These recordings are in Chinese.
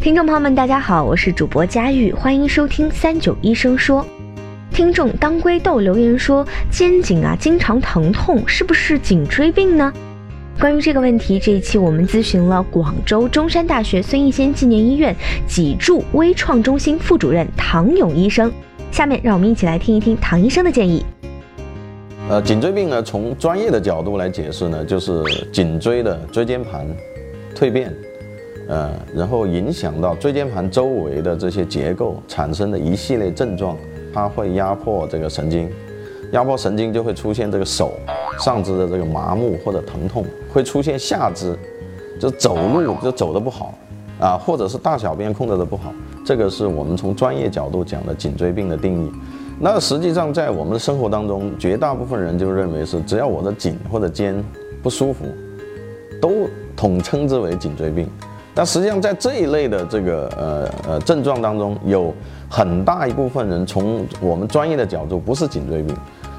听众朋友们，大家好，我是主播佳玉，欢迎收听三九医生说。听众当归豆留言说，肩颈啊经常疼痛，是不是颈椎病呢？关于这个问题，这一期我们咨询了广州中山大学孙逸仙纪念医院脊柱微创中心副主任唐勇医生。下面让我们一起来听一听唐医生的建议。呃，颈椎病呢，从专业的角度来解释呢，就是颈椎的椎间盘蜕变，呃，然后影响到椎间盘周围的这些结构产生的一系列症状，它会压迫这个神经，压迫神经就会出现这个手上肢的这个麻木或者疼痛，会出现下肢就走路就走得不好啊，或者是大小便控制的不好，这个是我们从专业角度讲的颈椎病的定义。那实际上，在我们的生活当中，绝大部分人就认为是只要我的颈或者肩不舒服，都统称之为颈椎病。但实际上，在这一类的这个呃呃症状当中，有很大一部分人从我们专业的角度不是颈椎病。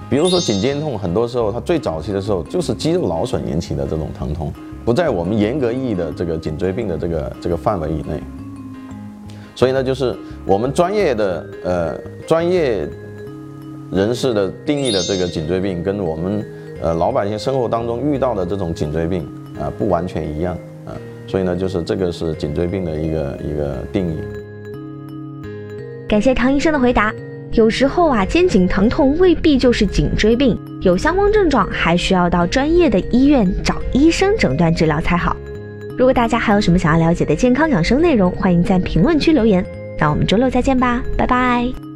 比如说颈肩痛，很多时候它最早期的时候就是肌肉劳损引起的这种疼痛，不在我们严格意义的这个颈椎病的这个这个范围以内。所以呢，就是我们专业的呃专业。人士的定义的这个颈椎病，跟我们呃老百姓生活当中遇到的这种颈椎病啊不完全一样，所以呢，就是这个是颈椎病的一个一个定义。感谢唐医生的回答。有时候啊，肩颈疼痛未必就是颈椎病，有相关症状还需要到专业的医院找医生诊断治疗才好。如果大家还有什么想要了解的健康养生内容，欢迎在评论区留言。那我们周六再见吧，拜拜。